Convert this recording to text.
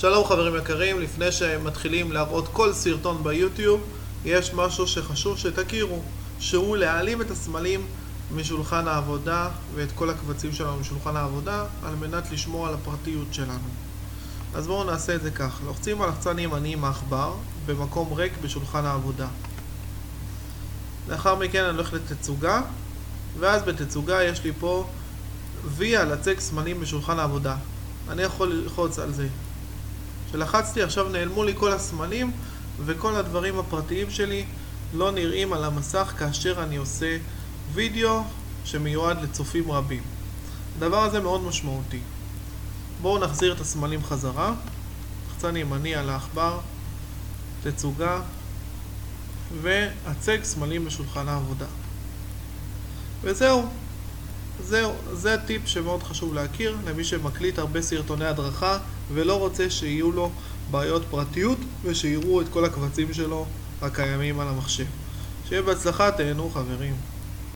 שלום חברים יקרים, לפני שמתחילים להראות כל סרטון ביוטיוב, יש משהו שחשוב שתכירו, שהוא להעלים את הסמלים משולחן העבודה ואת כל הקבצים שלנו משולחן העבודה על מנת לשמור על הפרטיות שלנו. אז בואו נעשה את זה כך, לוחצים על לחצן ימני עם העכבר במקום ריק בשולחן העבודה. לאחר מכן אני הולך לתצוגה, ואז בתצוגה יש לי פה וי על הצג סמלים בשולחן העבודה. אני יכול ללחוץ על זה. כשלחצתי עכשיו נעלמו לי כל הסמלים וכל הדברים הפרטיים שלי לא נראים על המסך כאשר אני עושה וידאו שמיועד לצופים רבים. הדבר הזה מאוד משמעותי. בואו נחזיר את הסמלים חזרה. לחצן ימני על העכבר, תצוגה והצג סמלים בשולחן העבודה. וזהו. זהו, זה הטיפ שמאוד חשוב להכיר למי שמקליט הרבה סרטוני הדרכה ולא רוצה שיהיו לו בעיות פרטיות ושיראו את כל הקבצים שלו הקיימים על המחשב. שיהיה בהצלחה, תהנו חברים.